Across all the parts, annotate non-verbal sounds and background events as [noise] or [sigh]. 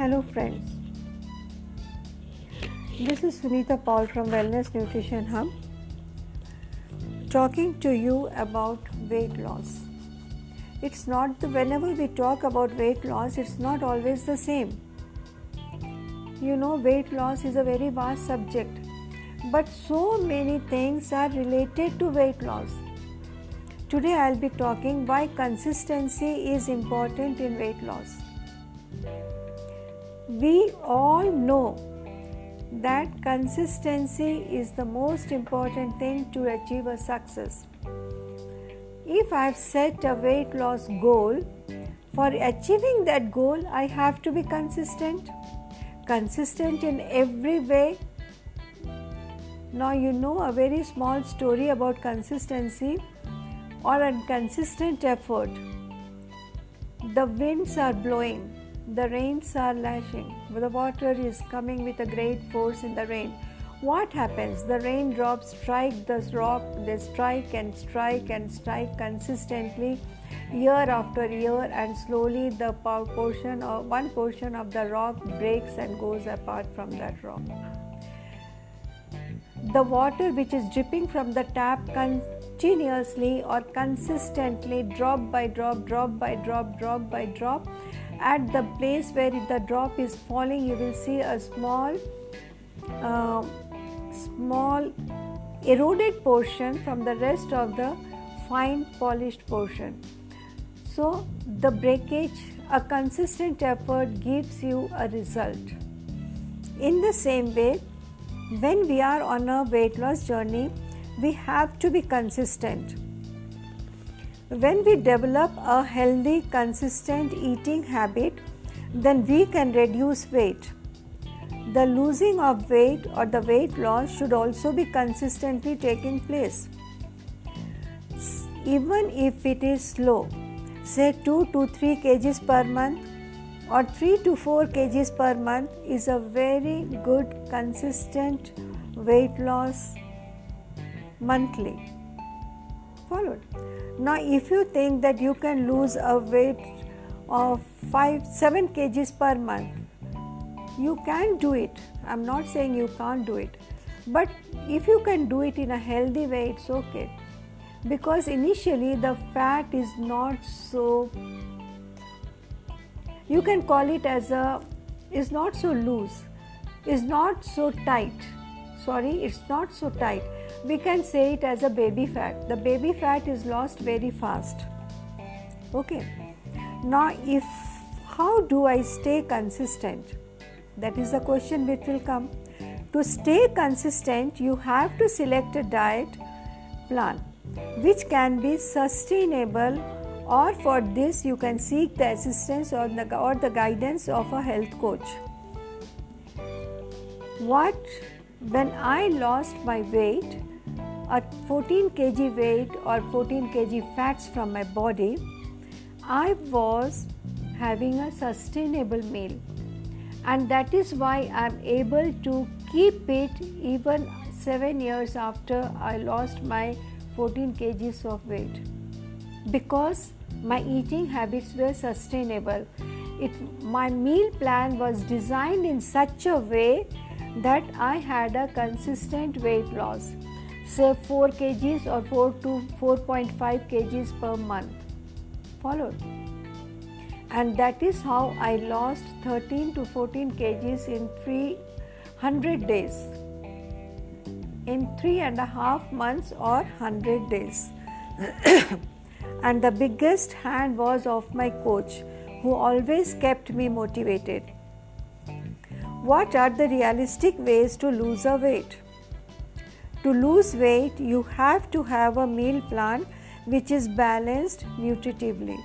Hello, friends. This is Sunita Paul from Wellness Nutrition Hub talking to you about weight loss. It's not the whenever we talk about weight loss, it's not always the same. You know, weight loss is a very vast subject, but so many things are related to weight loss. Today, I'll be talking why consistency is important in weight loss. We all know that consistency is the most important thing to achieve a success. If I've set a weight loss goal, for achieving that goal, I have to be consistent. Consistent in every way. Now, you know a very small story about consistency or a consistent effort. The winds are blowing the rains are lashing, the water is coming with a great force in the rain. What happens? The raindrops strike the rock, they strike and strike and strike consistently year after year, and slowly the portion or one portion of the rock breaks and goes apart from that rock. The water which is dripping from the tap continuously or consistently, drop by drop, drop by drop, drop by drop, at the place where the drop is falling you will see a small uh, small eroded portion from the rest of the fine polished portion. So the breakage a consistent effort gives you a result. In the same way when we are on a weight loss journey we have to be consistent when we develop a healthy, consistent eating habit, then we can reduce weight. The losing of weight or the weight loss should also be consistently taking place. Even if it is slow, say 2 to 3 kgs per month or 3 to 4 kgs per month is a very good consistent weight loss monthly. Followed. Now, if you think that you can lose a weight of 5 7 kgs per month, you can do it. I'm not saying you can't do it, but if you can do it in a healthy way, it's okay. Because initially the fat is not so, you can call it as a, is not so loose, is not so tight. Sorry, it's not so tight we can say it as a baby fat. The baby fat is lost very fast. Okay. Now, if how do I stay consistent? That is the question which will come. To stay consistent, you have to select a diet plan which can be sustainable or for this you can seek the assistance or the, or the guidance of a health coach. What when I lost my weight, a 14 kg weight or 14 kg fats from my body, I was having a sustainable meal. And that is why I'm able to keep it even seven years after I lost my 14 kgs of weight. Because my eating habits were sustainable. It, my meal plan was designed in such a way that I had a consistent weight loss say 4 kgs or 4 to 4.5 kgs per month. Followed. And that is how I lost 13 to 14 kgs in 300 days. In three and a half months or 100 days. [coughs] and the biggest hand was of my coach, who always kept me motivated. What are the realistic ways to lose a weight? To lose weight, you have to have a meal plan which is balanced nutritively.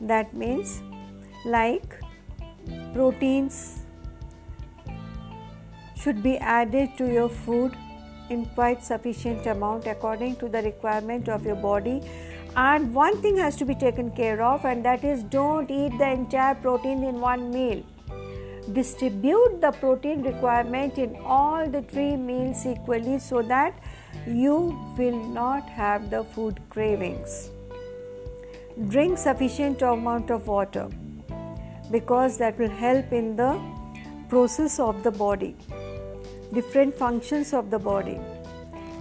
That means, like proteins should be added to your food in quite sufficient amount according to the requirement of your body and one thing has to be taken care of and that is don't eat the entire protein in one meal distribute the protein requirement in all the three meals equally so that you will not have the food cravings drink sufficient amount of water because that will help in the process of the body, different functions of the body.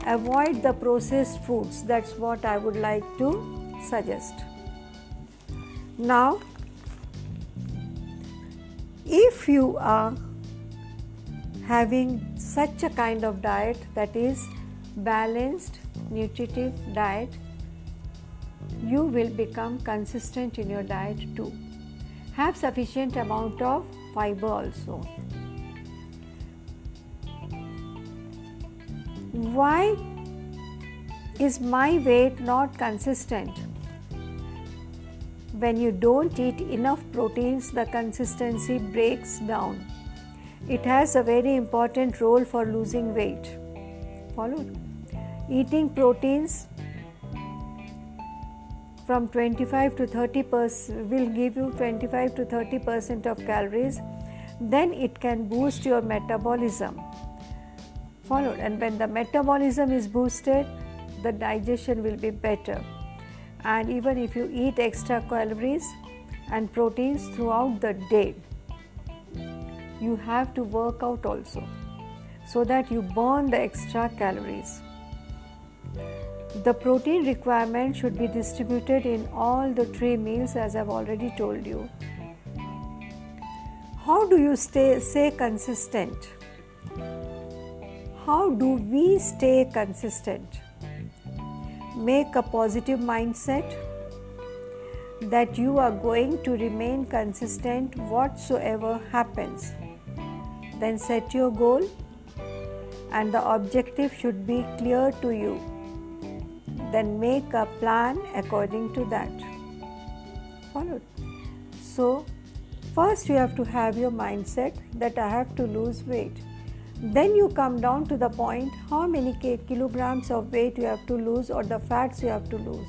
Avoid the processed foods, that's what I would like to suggest. Now, if you are having such a kind of diet that is balanced nutritive diet you will become consistent in your diet too. Have sufficient amount of fiber also. Why is my weight not consistent when you don't eat enough proteins the consistency breaks down. It has a very important role for losing weight. Followed? Eating proteins from 25 to 30 percent will give you 25 to 30 percent of calories. Then it can boost your metabolism. Followed and when the metabolism is boosted the digestion will be better and even if you eat extra calories and proteins throughout the day you have to work out also so that you burn the extra calories. The protein requirement should be distributed in all the three meals as I've already told you. How do you stay say consistent? How do we stay consistent? Make a positive mindset that you are going to remain consistent whatsoever happens then set your goal and the objective should be clear to you. Then make a plan according to that. Followed. So, first you have to have your mindset that I have to lose weight. Then you come down to the point how many kilograms of weight you have to lose or the fats you have to lose.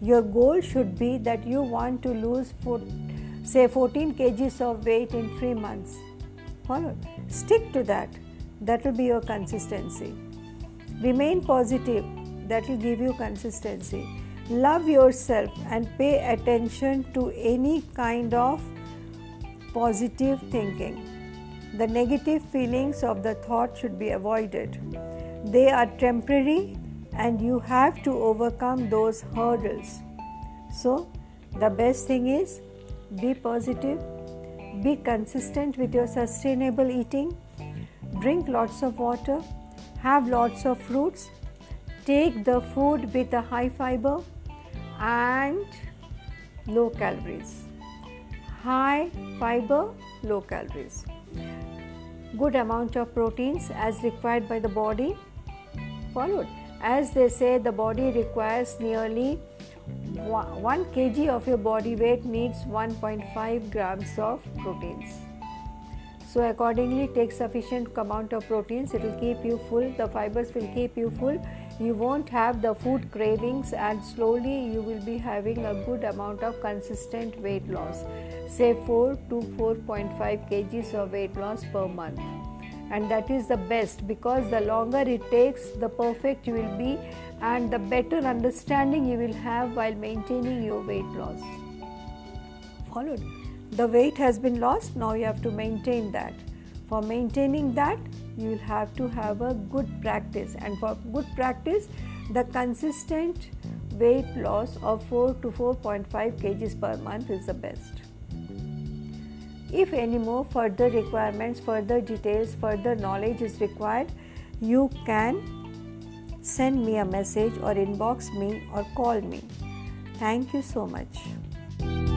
Your goal should be that you want to lose, for, say, 14 kgs of weight in 3 months Follow. Stick to that. That will be your consistency. Remain positive. That will give you consistency. Love yourself and pay attention to any kind of positive thinking. The negative feelings of the thought should be avoided. They are temporary and you have to overcome those hurdles. So, the best thing is be positive, be consistent with your sustainable eating. Drink lots of water. Have lots of fruits. Take the food with a high fiber and low calories. High fiber, low calories. Good amount of proteins as required by the body. Followed. As they say, the body requires nearly 1 kg of your body weight needs 1.5 grams of proteins so accordingly take sufficient amount of proteins it will keep you full the fibers will keep you full you won't have the food cravings and slowly you will be having a good amount of consistent weight loss say 4 to 4.5 kgs of weight loss per month and that is the best because the longer it takes the perfect you will be and the better understanding you will have while maintaining your weight loss. Followed. The weight has been lost, now you have to maintain that. For maintaining that, you will have to have a good practice, and for good practice, the consistent weight loss of 4 to 4.5 kgs per month is the best. If any more further requirements, further details, further knowledge is required, you can send me a message or inbox me or call me. Thank you so much.